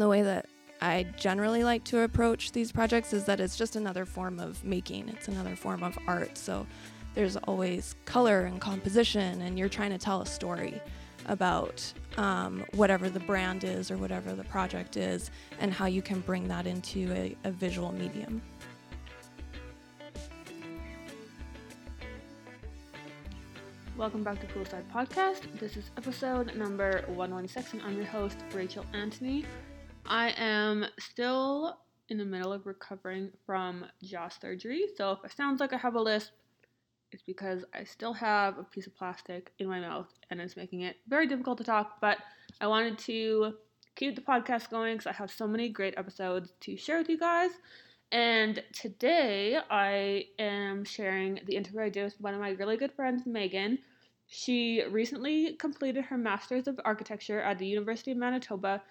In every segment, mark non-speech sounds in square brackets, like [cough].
the way that I generally like to approach these projects is that it's just another form of making, it's another form of art. So there's always color and composition, and you're trying to tell a story about um, whatever the brand is or whatever the project is, and how you can bring that into a, a visual medium. Welcome back to Poolside Podcast. This is episode number 116, and I'm your host, Rachel Anthony. I am still in the middle of recovering from jaw surgery, so if it sounds like I have a lisp, it's because I still have a piece of plastic in my mouth and it's making it very difficult to talk. But I wanted to keep the podcast going because I have so many great episodes to share with you guys. And today I am sharing the interview I did with one of my really good friends, Meighan. She recently completed her Master's of Architecture at the University of Manitoba.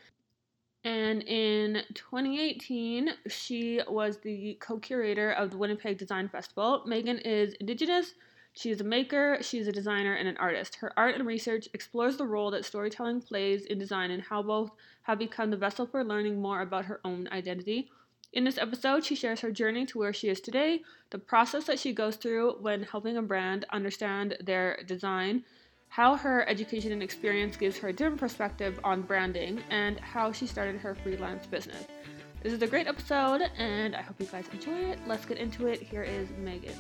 And in 2018, she was the co curator of the Winnipeg Design Festival. Meighan is Indigenous. She is a maker, she is a designer, and an artist. Her art and research explores the role that storytelling plays in design and how both have become the vessel for learning more about her own identity. In this episode, she shares her journey to where she is today, the process that she goes through when helping a brand understand their design, how her education and experience gives her a different perspective on branding, and how she started her freelance business. This is a great episode, and I hope you guys enjoy it. Let's get into it. Here is Meighan.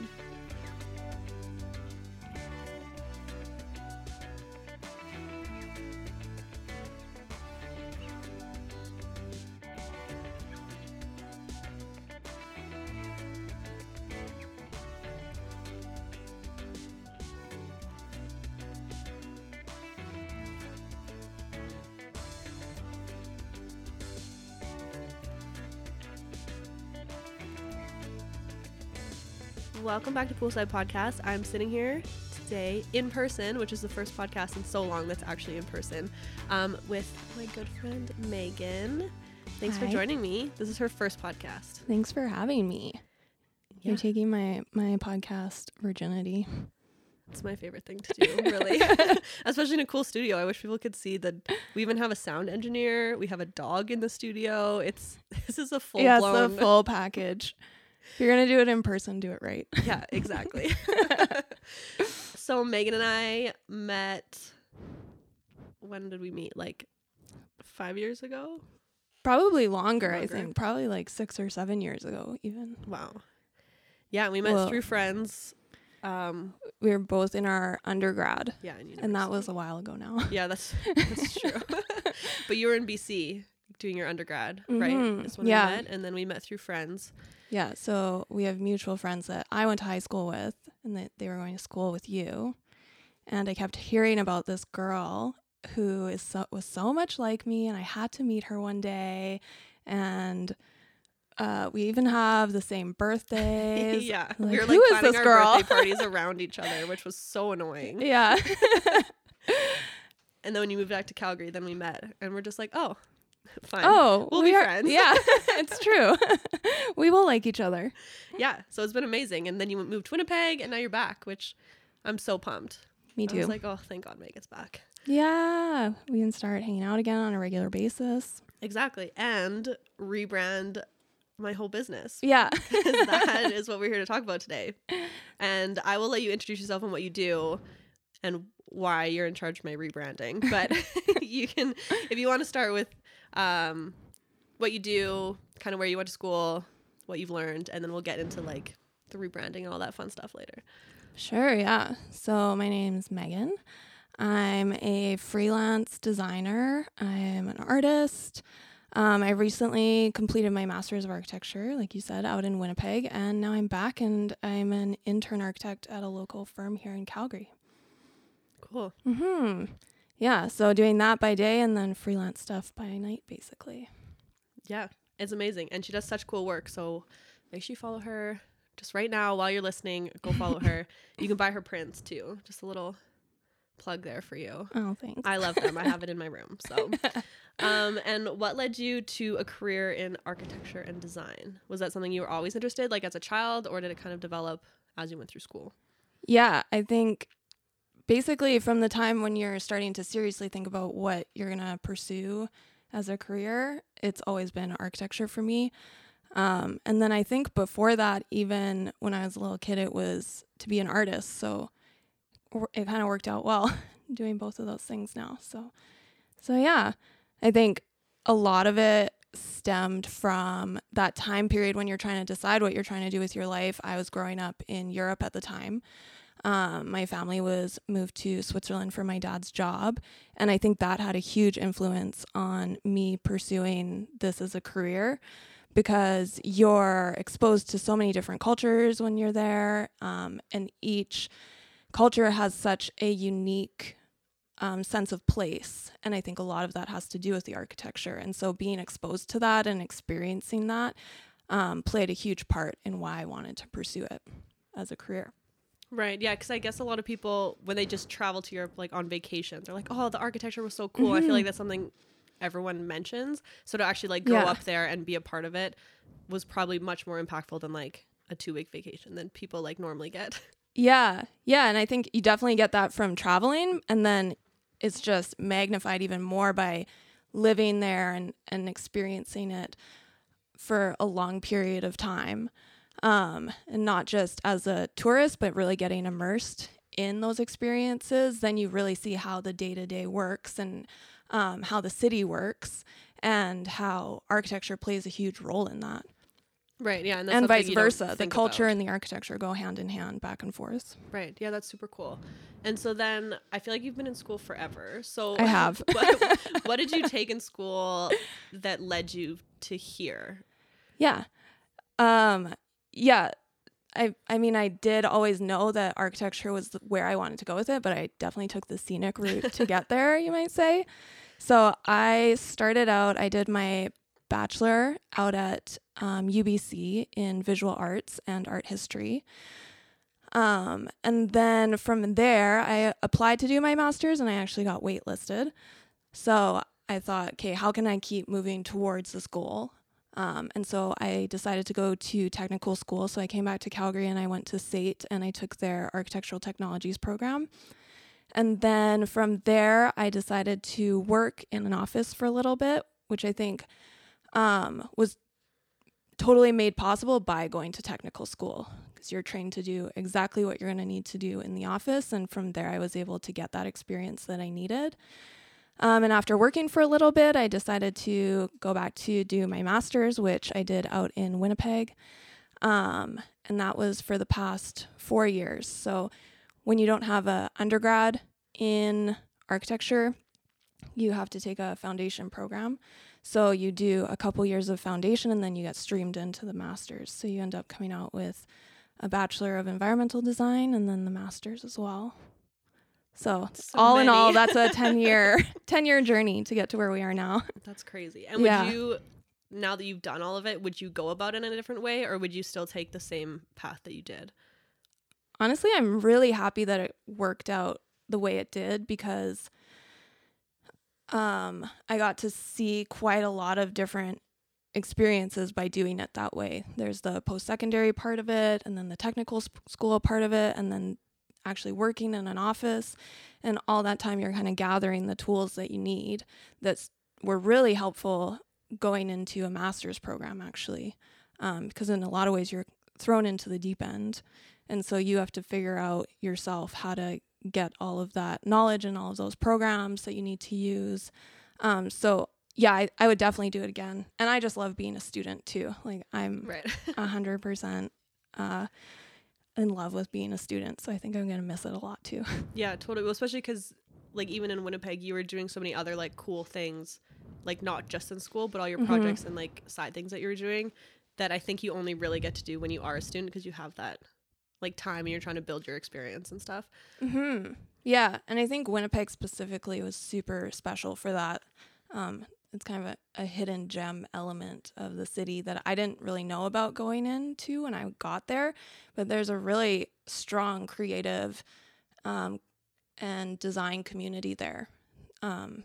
Welcome back to Poolside Podcast. I'm sitting here today in person, which is the first podcast in so long that's actually in person, um, with my good friend Meighan. Thanks for joining me. This is her first podcast. Thanks for having me. Yeah. You're taking my my podcast virginity. It's my favorite thing to do, really. [laughs] [laughs] Especially in a cool studio. I wish people could see that we even have a sound engineer. We have a dog in the studio. It's [laughs] this is a full yeah, blown. it's the full package. If you're gonna do it in person, do it right. yeah, exactly. [laughs] so Meighan and I met. When did we meet? Like five years ago. Probably longer, I think. Probably like six or seven years ago, even. Wow. Yeah, we met Well- through friends. Um, We were both in our undergrad, yeah, and that was a while ago now. [laughs] yeah, that's that's true. [laughs] but you were in BC doing your undergrad, right? Mhm, Is when yeah. we met, and then we met through friends. Yeah, so we have mutual friends that I went to high school with, and that they were going to school with you. And I kept hearing about this girl who is so, was so much like me, and I had to meet her one day. And uh, we even have the same [laughs] birthdays. yeah, Like, we were like is planning this our girl? birthday parties [laughs] around each other, which was so annoying. Yeah. [laughs] And then when you moved back to Calgary, then we met, and we're just like, oh, [laughs] fine. oh, We'll we be are- friends. Yeah, [laughs] [laughs] it's true. we will like each other. yeah. So it's been amazing. And then you moved to Winnipeg, and now you're back, which I'm so pumped. Me I was too. like, oh, thank God Meighan's back. yeah, we can start hanging out again on a regular basis. Exactly. And rebrand my whole business. Yeah. that is what we're here to talk about today. And I will let you introduce yourself and what you do and why you're in charge of my rebranding. But you can, if you want to start with um, what you do, kind of where you went to school, what you've learned, and then we'll get into like the rebranding and all that fun stuff later. Sure, yeah. So my name's Meighan. I'm a freelance designer. I'm an artist. Um, I recently completed my master's of architecture, like you said, out in Winnipeg, and now I'm back and I'm an intern architect at a local firm here in Calgary. Cool. Hmm. Yeah. So doing that by day and then freelance stuff by night, basically. Yeah, it's amazing. And she does such cool work. So make sure you follow her just right now while you're listening. Go follow her. [laughs] You can buy her prints too. Just a little plug there for you. Oh, thanks. I love them. I have it in my room. So, [laughs] um, and what led you to a career in architecture and design? Was that something you were always interested, like as a child, or did it kind of develop as you went through school? Yeah, I think basically from the time when you're starting to seriously think about what you're going to pursue as a career, it's always been architecture for me. Um, and then I think before that, even when I was a little kid, it was to be an artist. So it kind of worked out well [laughs] doing both of those things now. So, so yeah, I think a lot of it stemmed from that time period when you're trying to decide what you're trying to do with your life. I was growing up in Europe at the time. Um, my family was moved to Switzerland for my dad's job. And I think that had a huge influence on me pursuing this as a career because you're exposed to so many different cultures when you're there. Um, and each culture has such a unique um, sense of place. And I think a lot of that has to do with the architecture. And so being exposed to that and experiencing that um, played a huge part in why I wanted to pursue it as a career. Right. Yeah. Because I guess a lot of people, when they just travel to Europe, like on vacation, they're like, "Oh, the architecture was so cool." Mm-hmm. I feel like mm-hmm. that's something everyone mentions. So to actually like go yeah. up there and be a part of it was probably much more impactful than like a two week vacation than people like normally get. [laughs] Yeah. Yeah. And I think you definitely get that from traveling. And then it's just magnified even more by living there and, and experiencing it for a long period of time. Um, and not just as a tourist, but really getting immersed in those experiences, then you really see how the day to day works and um, how the city works and how architecture plays a huge role in that. Right. Yeah. And, and vice versa. The culture about. and the architecture go hand in hand, back and forth. Right. Yeah. That's super cool. And so then I feel like you've been in school forever. So I have. [laughs] what, what did you [laughs] take in school that led you to here? Yeah. Um, yeah. I, I mean, I did always know that architecture was where I wanted to go with it, but I definitely took the scenic route to [laughs] get there, you might say. So I started out, I did my bachelor out at um, UBC in visual arts and art history. Um, and then from there, I applied to do my master's and I actually got waitlisted. So I thought, okay, how can I keep moving towards this goal? Um, and so I decided to go to technical school. So I came back to Calgary and I went to SAIT and I took their architectural technologies program. And then from there, I decided to work in an office for a little bit, which I think um, was totally made possible by going to technical school because you're trained to do exactly what you're going to need to do in the office. And from there, I was able to get that experience that I needed. Um, and after working for a little bit, I decided to go back to do my master's, which I did out in Winnipeg. Um, and that was for the past four years. So when you don't have a undergrad in architecture, you have to take a foundation program. So you do a couple years of foundation and then you get streamed into the master's. So you end up coming out with a bachelor of environmental design and then the master's as well. So, so all many. in all, that's a [laughs] 10 year 10 year journey to get to where we are now. That's crazy. And would you now that you've done all of it, would you go about it in a different way or would you still take the same path that you did? Honestly, I'm really happy that it worked out the way it did because um, I got to see quite a lot of different experiences by doing it that way. There's the post secondary part of it, and then the technical sp- school part of it, and then actually working in an office. And all that time, you're kind of gathering the tools that you need that were really helpful going into a master's program, actually. Um, because in a lot of ways, you're thrown into the deep end. And so you have to figure out yourself how to get all of that knowledge and all of those programs that you need to use. Um, so yeah, I, I would definitely do it again. And I just love being a student too. Like I'm [laughs] a hundred percent uh, in love with being a student. So I think I'm gonna miss it a lot too. [laughs] Yeah, totally. Well, especially because like even in Winnipeg, you were doing so many other like cool things, like not just in school, but all your mm-hmm. projects and like side things that you were doing that I think you only really get to do when you are a student because you have that like time and you're trying to build your experience and stuff. Hmm. Yeah, and I think Winnipeg specifically was super special for that. Um, it's kind of a, a, hidden gem element of the city that I didn't really know about going into when I got there. But there's a really strong creative um, and design community there um,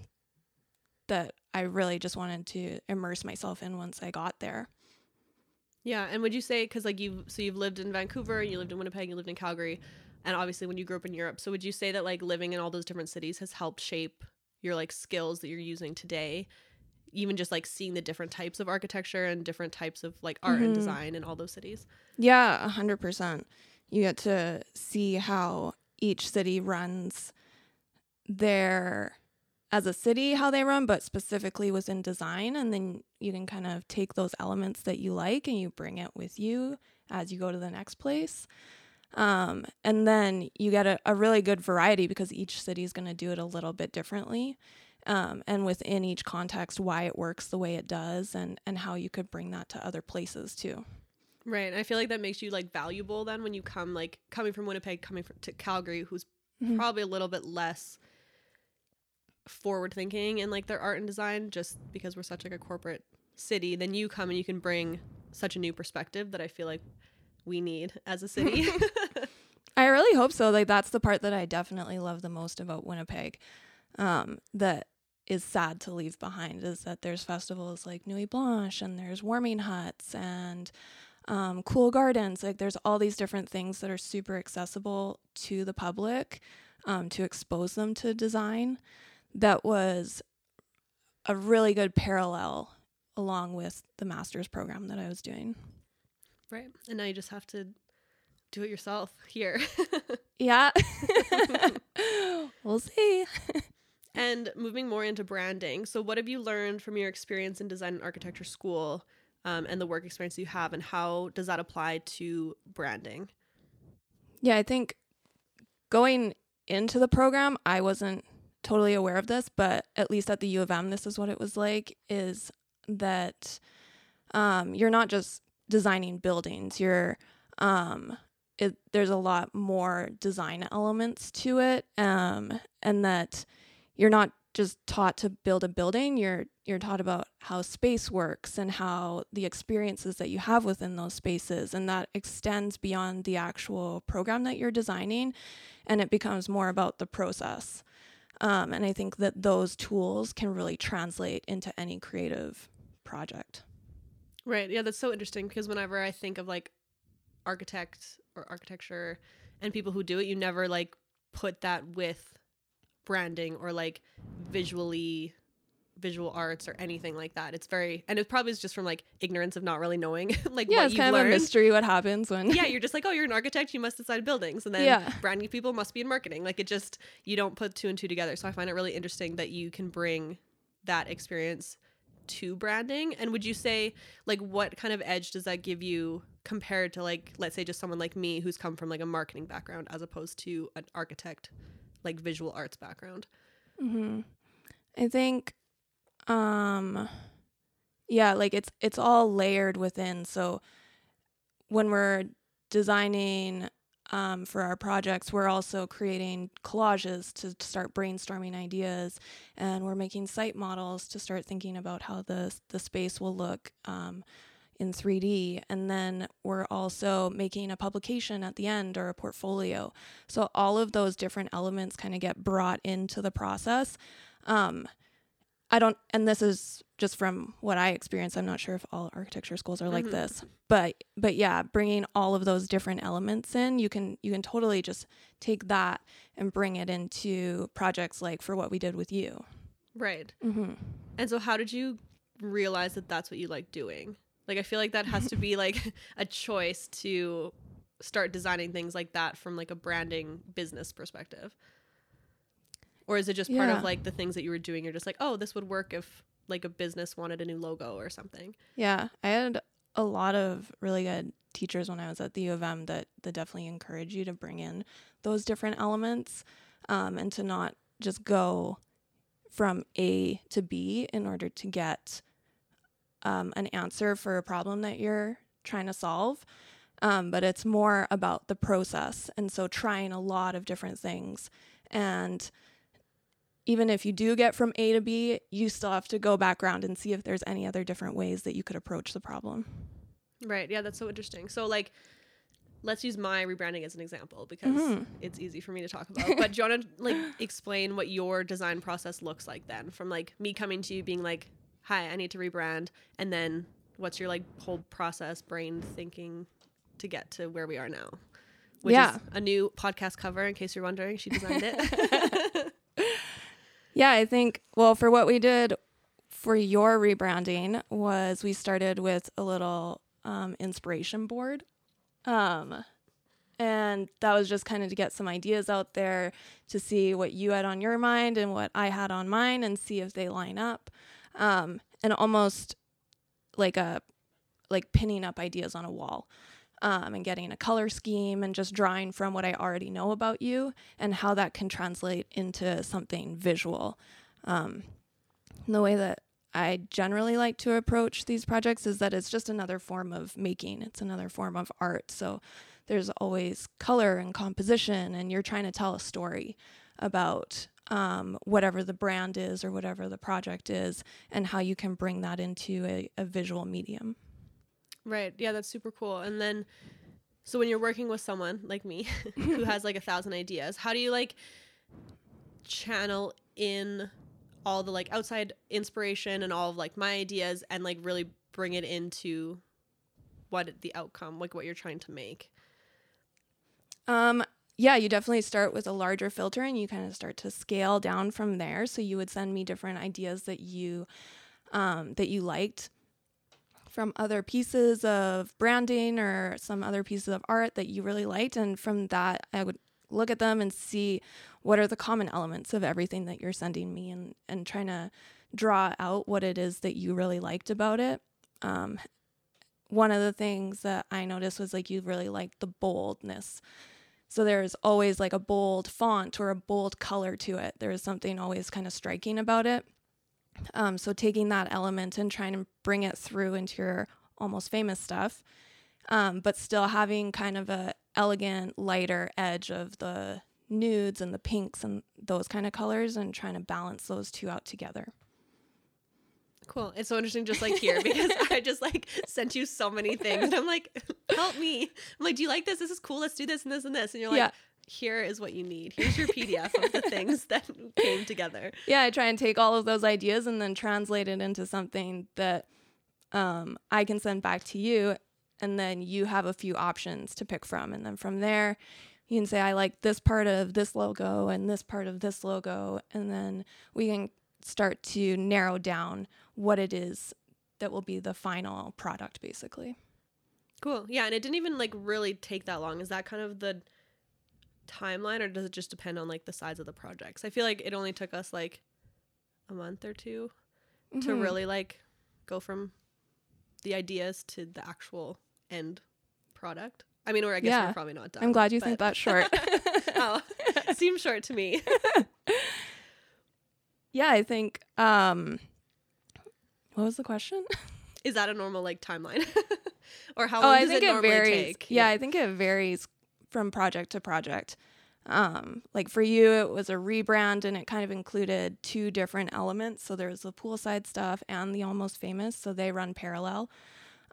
that I really just wanted to immerse myself in once I got there. Yeah, and would you say because like you so you've lived in Vancouver, and you lived in Winnipeg, you lived in Calgary, and obviously when you grew up in Europe, so would you say that like living in all those different cities has helped shape your like skills that you're using today even just like seeing the different types of architecture and different types of like art and Mhm. design in all those cities. Yeah, a hundred percent. You get to see how each city runs their as a city how they run, but specifically within design, and then you can kind of take those elements that you like and you bring it with you as you go to the next place. Um, and then you get a, a really good variety because each city is going to do it a little bit differently. Um, and within each context, why it works the way it does, and, and how you could bring that to other places too. Right. And I feel like that makes you like valuable then when you come like coming from Winnipeg, coming from, to Calgary, who's Mhm. probably a little bit less forward thinking in like their art and design just because we're such like a corporate city then you come and you can bring such a new perspective that i feel like we need as a city [laughs] [laughs] I really hope so. Like that's the part that I definitely love the most about Winnipeg. Um, that is sad to leave behind is that there's festivals like Nuit Blanche and there's warming huts and um, cool gardens. Like there's all these different things that are super accessible to the public um, to expose them to design. That was a really good parallel along with the master's program that I was doing. right and now you just have to do it yourself here [laughs] Yeah. [laughs] we'll see. [laughs] and moving more into branding. So what have you learned from your experience in design and architecture school um, and the work experience you have and how does that apply to branding? Yeah, I think going into the program, I wasn't totally aware of this, but at least at the U of M, this is what it was like is that um, you're not just designing buildings, you're um, it, there's a lot more design elements to it, um, and that you're not just taught to build a building you're you're taught about how space works and how the experiences that you have within those spaces and that extends beyond the actual program that you're designing and it becomes more about the process um, and i think that those tools can really translate into any creative project Right. Yeah, that's so interesting because whenever I think of like architects or architecture and people who do it, you never like put that with branding or like visually visual arts or anything like that. It's very and it probably is just from like ignorance of not really knowing [laughs] like yeah what it's kind of learned. a mystery what happens when yeah, [laughs] you're just like, oh, you're an architect, you must design buildings, and then Yeah. branding people must be in marketing. Like it just you don't put two and two together. So I find it really interesting that you can bring that experience to branding. And would you say like what kind of edge does that give you compared to like let's say just someone like me who's come from like a marketing background as opposed to an architect like visual arts background? Mm-hmm. I think, um, yeah, like it's it's all layered within. So when we're designing um, for our projects, we're also creating collages to start brainstorming ideas, and we're making site models to start thinking about how the the space will look. Um, in 3D, and then we're also making a publication at the end or a portfolio. So all of those different elements kind of get brought into the process. Um, I don't, and this is just from what I experience. I'm not sure if all architecture schools are like Mhm. this, but but yeah, bringing all of those different elements in, you can you can totally just take that and bring it into projects like for what we did with you. Right. Mm-hmm. And so how did you realize that that's what you like doing? Like I feel like that has to be like [laughs] [laughs] a choice to start designing things like that from like a branding business perspective. Or is it just part Yeah. of like the things that you were doing you're just like, "Oh, this would work if like a business wanted a new logo or something." Yeah, I had a lot of really good teachers when I was at the U of M that, that definitely encourage you to bring in those different elements um, and to not just go from A to B in order to get um, an answer for a problem that you're trying to solve. Um, but it's more about the process. And so trying a lot of different things. And even if you do get from A to B, you still have to go back around and see if there's any other different ways that you could approach the problem. Right. Yeah, that's so interesting. So like let's use my rebranding as an example because Mhm. it's easy for me to talk about. But do you want to like [laughs] explain what your design process looks like then from like me coming to you being like, "Hi, I need to rebrand." And then what's your like whole process, brain thinking to get to where we are now? Which Yeah. is a new podcast cover in case you're wondering. She designed it. [laughs] Yeah, I think, well, for what we did for your rebranding was we started with a little um, inspiration board. Um, and that was just kind of to get some ideas out there to see what you had on your mind and what I had on mine and see if they line up. Um, and almost like a like pinning up ideas on a wall um, and getting a color scheme and just drawing from what I already know about you and how that can translate into something visual. Um, the way that I generally like to approach these projects is that it's just another form of making, it's another form of art. So there's always color and composition, and you're trying to tell a story about um, whatever the brand is or whatever the project is, and how you can bring that into a, a visual medium. Right. Yeah, that's super cool. And then, so when you're working with someone like me [laughs] who has like a thousand ideas, how do you like channel in all the like outside inspiration and all of like my ideas and like really bring it into what the outcome, like what you're trying to make? Um, yeah, you definitely start with a larger filter and you kind of start to scale down from there. So you would send me different ideas that you um, that you liked from other pieces of branding or some other pieces of art that you really liked. And from that, I would look at them and see what are the common elements of everything that you're sending me and, and trying to draw out what it is that you really liked about it. Um, one of the things that I noticed was like you really liked the boldness. So there's always like a bold font or a bold color to it. There's something always kind of striking about it. Um, so taking that element and trying to bring it through into your almost famous stuff, um, but still having kind of a elegant, lighter edge of the nudes and the pinks and those kind of colors, and trying to balance those two out together. Cool. It's so interesting just like here because [laughs] I just like sent you so many things and I'm like, help me. I'm like, do you like this? This is cool. Let's do this and this and this. And you're like, yeah here is what you need. Here's your PDF of the things that came together. Yeah, I try and take all of those ideas and then translate it into something that um, I can send back to you. And then you have a few options to pick from. And then from there, you can say, I like this part of this logo and this part of this logo. And then we can start to narrow down what it is that will be the final product, basically. Cool. Yeah. And it didn't even like really take that long. Is that kind of the timeline or does it just depend on like the size of the projects? I feel like it only took us like a month or 2 mm-hmm. to really like go from the ideas to the actual end product. I mean, or I guess yeah. we're probably not done. I'm glad you but... think that's short. [laughs] oh, [laughs] seems short to me. [laughs] yeah, I think. um What was the question? [laughs] Is that a normal like timeline, [laughs] or how? Oh, long oh, does think it, it varies. Take? Yeah, yeah, I think it varies from project to project. Um, like for you, it was a rebrand and it kind of included two different elements. So there's the poolside stuff and the almost famous. So they run parallel,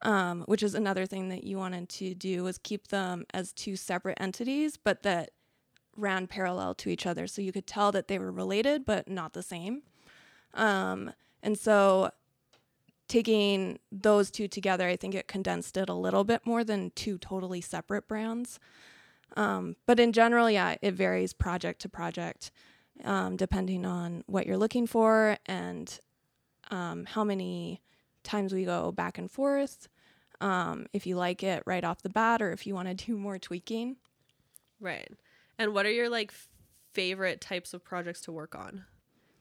um, which is another thing that you wanted to do was keep them as two separate entities, but that ran parallel to each other. So you could tell that they were related, but not the same. Um, and so taking those two together, I think it condensed it a little bit more than two totally separate brands. Um, but in general, yeah, it varies project to project, um, depending on what you're looking for and um, how many times we go back and forth. Um, if you like it right off the bat, or if you want to [laughs] do more tweaking. Right. And what are your like favorite types of projects to work on?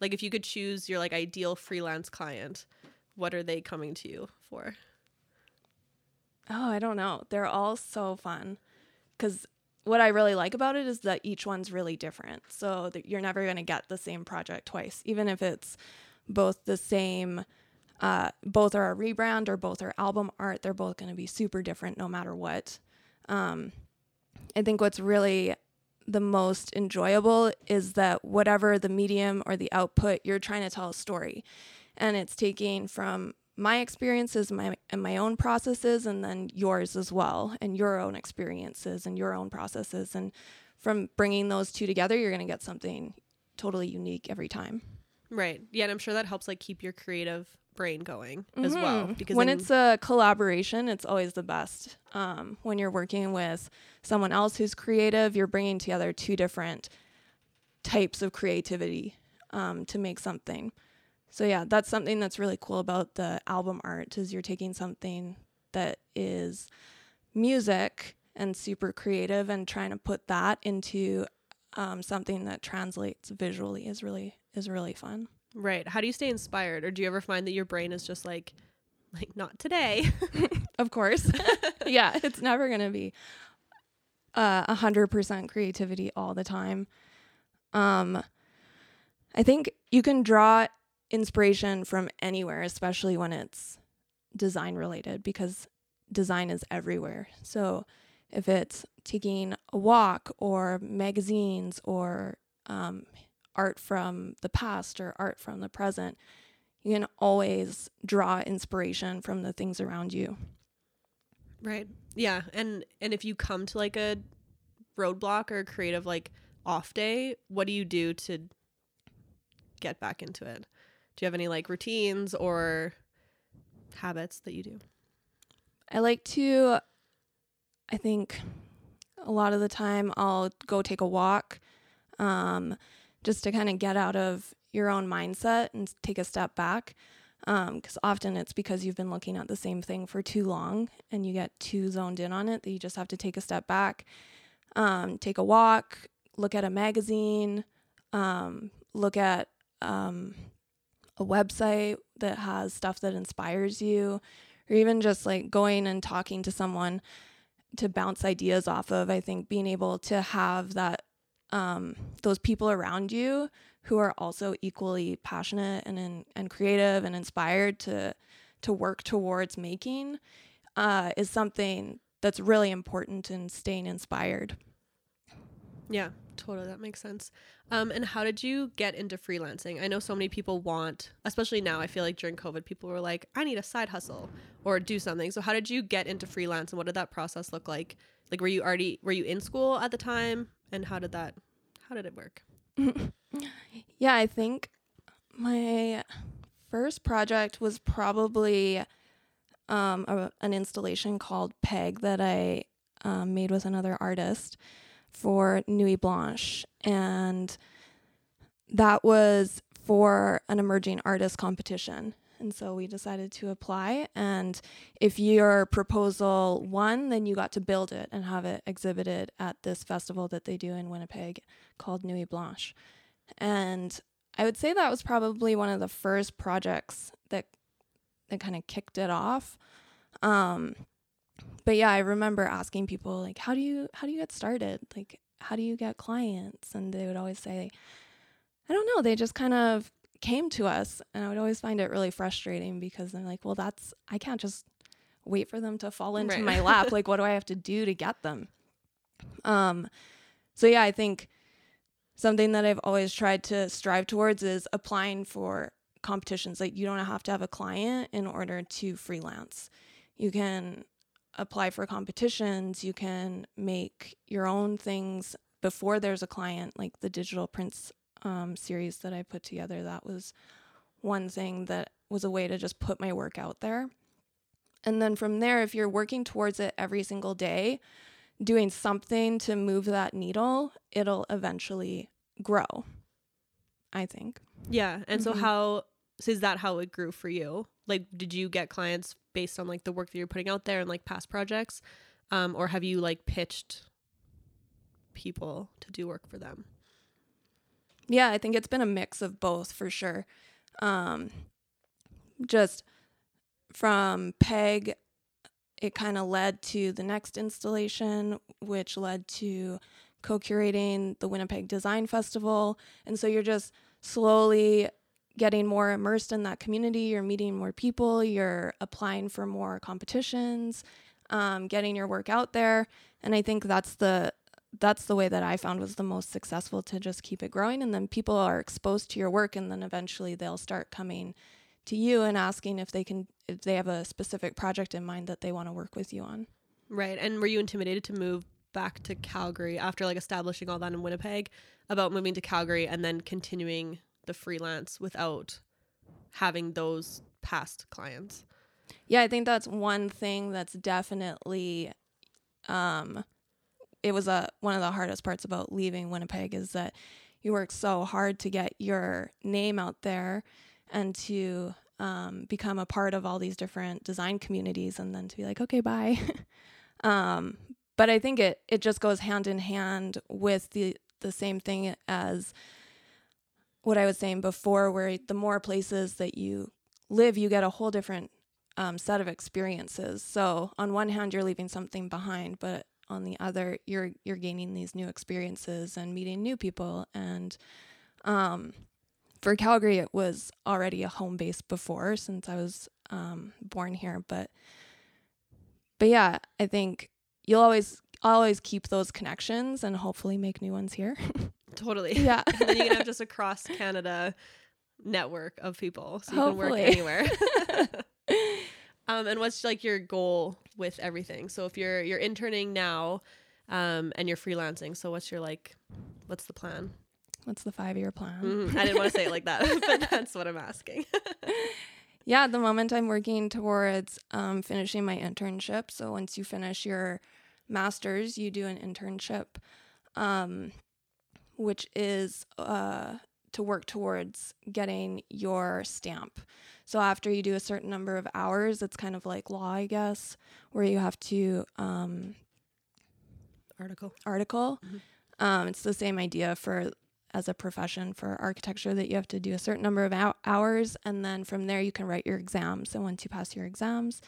Like, if you could choose your like ideal freelance client, what are they coming to you for? Oh, I don't know. They're all so fun because what I really like about it is that each one's really different. So you're never going to get the same project twice, even if it's both the same. Uh, both are a rebrand or both are album art. They're both going to be super different no matter what. Um, I think what's really the most enjoyable is that whatever the medium or the output, you're trying to tell a story. And it's taking from my experiences my and my own processes and then yours as well and your own experiences and your own processes and from bringing those two together you're going to get something totally unique every time. Right. Yeah and i'm sure that helps like keep your creative brain going mm-hmm. as well because when it's a collaboration it's always the best um, when you're working with someone else who's creative you're bringing together two different types of creativity um, to make something So yeah, that's something that's really cool about the album art is you're taking something that is music and super creative and trying to put that into um, something that translates visually is really is really fun. Right. How do you stay inspired, or do you ever find that your brain is just like, like not today? [laughs] of course. [laughs] yeah, it's never gonna be uh, a hundred percent creativity all the time. Um, I think you can draw inspiration from anywhere, especially when it's design related, because design is everywhere. So if it's taking a walk or magazines or um, art from the past or art from the present, you can always draw inspiration from the things around you. Right. Yeah. And and if you come to like a roadblock or a creative like off day, what do you do to get back into it? Do you have any like routines or habits that you do? I like to I think a lot of the time I'll go take a walk um, just to kind of get out of your own mindset and take a step back. Because um, often it's because you've been looking at the same thing for too long and you get too zoned in on it that you just have to take a step back, um, take a walk, look at a magazine, um, look at um, a website that has stuff that inspires you, or even just like going and talking to someone to bounce ideas off of. I think being able to have that um, those people around you who are also equally passionate and in, and creative and inspired to to work towards making uh, is something that's really important in staying inspired. Yeah, totally. That makes sense. Um, and how did you get into freelancing? I know so many people want, especially now, I feel like during COVID, people were like, I need a side hustle or do something. So, how did you get into freelance and what did that process look like? Like, were you already, were you in school at the time? And how did that, how did it work? [laughs] yeah, I think my first project was probably um, a, an installation called Peg that I um, made with another artist for Nuit Blanche. And that was for an emerging artist competition. And so we decided to apply. And if your proposal won, then you got to build it and have it exhibited at this festival that they do in Winnipeg called Nuit Blanche. And I would say that was probably one of the first projects that that kind of kicked it off. Um, but yeah, I remember asking people like, how do you how do you get started? Like, how do you get clients? And they would always say, I don't know. They just kind of came to us, and I would always find it really frustrating because I'm like, well, that's I can't just wait for them to fall into right. my lap. [laughs] like, what do I have to do to get them? Um, so yeah, I think something that I've always tried to strive towards is applying for competitions. Like, you don't have to have a client in order to freelance. You can apply for competitions, you can make your own things before there's a client, like the digital prints um, series that I put together. That was one thing that was a way to just put my work out there. And then from there, if you're working towards it every single day, doing something to move that needle, it'll eventually grow, I think. Yeah. And mm-hmm. so, how so is that how it grew for you? Like, did you get clients based on like the work that you're putting out there and like past projects, um, or have you like pitched people to do work for them? Yeah, I think it's been a mix of both for sure. Um, just from Peg, it kind of led to the next installation, which led to co curating the Winnipeg Design Festival. And so you're just slowly getting more immersed in that community, you're meeting more people, you're applying for more competitions, um, getting your work out there. And I think that's the that's the way that I found was the most successful to just keep it growing. And then people are exposed to your work, and then eventually they'll start coming to you and asking if they can if they have a specific project in mind that they want to work with you on. Right. And were you intimidated to move back to Calgary after like establishing all that in Winnipeg about moving to Calgary and then continuing the freelance without having those past clients. Yeah, I think that's one thing that's definitely um it was a one of the hardest parts about leaving Winnipeg is that you work so hard to get your name out there and to um, become a part of all these different design communities and then to be like, okay, bye. [laughs] um, but I think it it just goes hand in hand with the the same thing as what I was saying before, where the more places that you live, you get a whole different um, set of experiences. So on one hand, you're leaving something behind, but on the other, you're you're gaining these new experiences and meeting new people. And um, for Calgary, it was already a home base before since I was um, born here. But but yeah, I think you'll always always keep those connections and hopefully make new ones here. [laughs] totally. Yeah. [laughs] and then you can have just [laughs] a cross Canada network of people so you Hopefully. can work anywhere. um, and what's like your goal with everything? So if you're you're interning now, um, and you're freelancing, so what's your like, what's the plan? What's the five year plan? Mhm. I didn't want to say it like that, but that's what I'm asking. Yeah, at the moment I'm working towards um, finishing my internship. So once you finish your master's, you do an internship, um, which is uh, to work towards getting your stamp. So after you do a certain number of hours, it's kind of like law, I guess, where you have to um, Article. article. Mhm. Um, it's the same idea for as a profession for architecture that you have to do a certain number of hou- hours, and then from there you can write your exams. And once you pass your exams,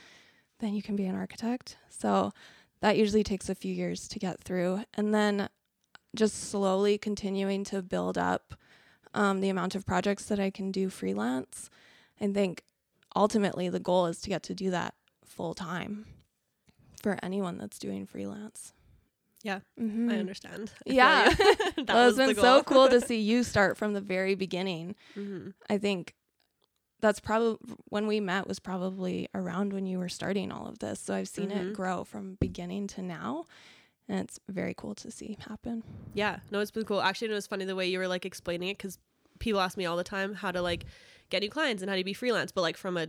then you can be an architect. So that usually takes a few years to get through, and then just slowly continuing to build up um, the amount of projects that I can do freelance. I think ultimately the goal is to get to do that full time for anyone that's doing freelance. Yeah, Mhm. I understand. [laughs] I Yeah. [laughs] that well, it's been so cool to [laughs] see you start from the very beginning. Mhm. I think that's probably when we met was probably around when you were starting all of this. So I've seen Mhm. it grow from beginning to now. And it's very cool to see happen. Yeah, no, it's been cool. Actually, it was funny the way you were like explaining it because people ask me all the time how to like get new clients and how to be freelance, but like from a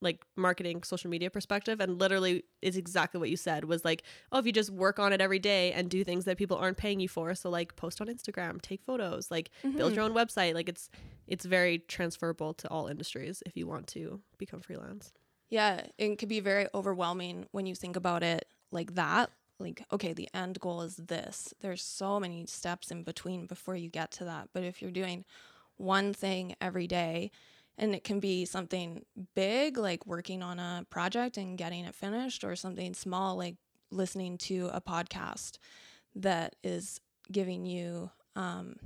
like marketing social media perspective and literally is exactly what you said was like oh if you just work on it every day and do things that people aren't paying you for so like post on instagram take photos like build Mhm. your own website like it's it's very transferable to all industries if you want to become freelance Yeah, it can be very overwhelming when you think about it like that. Like, okay, the end goal is this. There's so many steps in between before you get to that. But if you're doing one thing every day, and it can be something big, like working on a project and getting it finished, or something small, like listening to a podcast that is giving you um,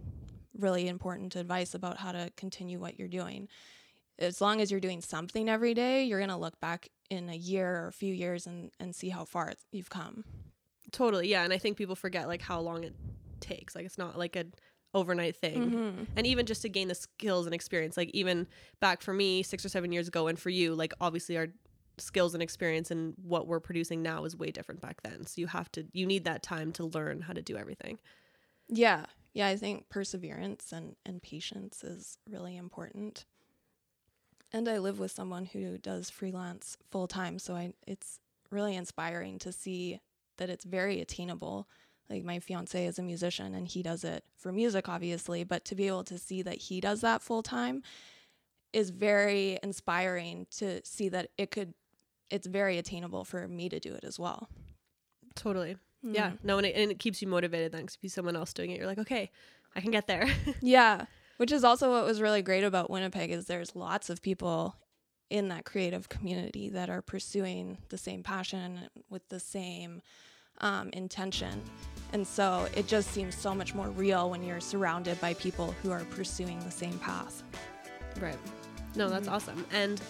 really important advice about how to continue what you're doing as long as you're doing something every day, you're going to look back in a year or a few years and, and see how far you've come. totally yeah and i think people forget like how long it takes like it's not like a overnight thing Mhm. and even just to gain the skills and experience like even back for me six or seven years ago and for you like obviously our skills and experience and what we're producing now is way different back then so you have to you need that time to learn how to do everything Yeah. Yeah. I think perseverance and, and patience is really important. And I live with someone who does freelance full time. So I, it's really inspiring to see that it's very attainable. Like my fiance is a musician and he does it for music, obviously, but to be able to see that he does that full time is very inspiring to see that it could, it's very attainable for me to do it as well. totally yeah Mm. no and it, and it keeps you motivated then to be someone else doing it you're like okay i can get there [laughs] Yeah, which is also what was really great about Winnipeg is there's lots of people in that creative community that are pursuing the same passion with the same um, intention. And so it just seems so much more real when you're surrounded by people who are pursuing the same path. Right. No, that's Mhm. awesome. And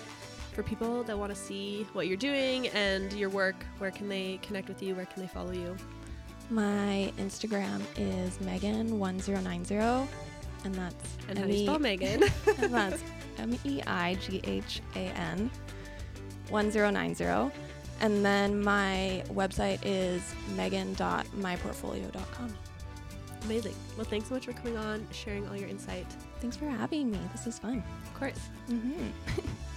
for people that want to see what you're doing and your work, where can they connect with you? Where can they follow you? My Instagram is Meighan1090, and that's And how do you spell Meighan? [laughs] that's M E I G H A N 1090. And then my website is meighan.myportfolio.com. Amazing. Well, thanks so much for coming on, sharing all your insight. Thanks for having me. This is fun. Of course. Mm-hmm. [laughs]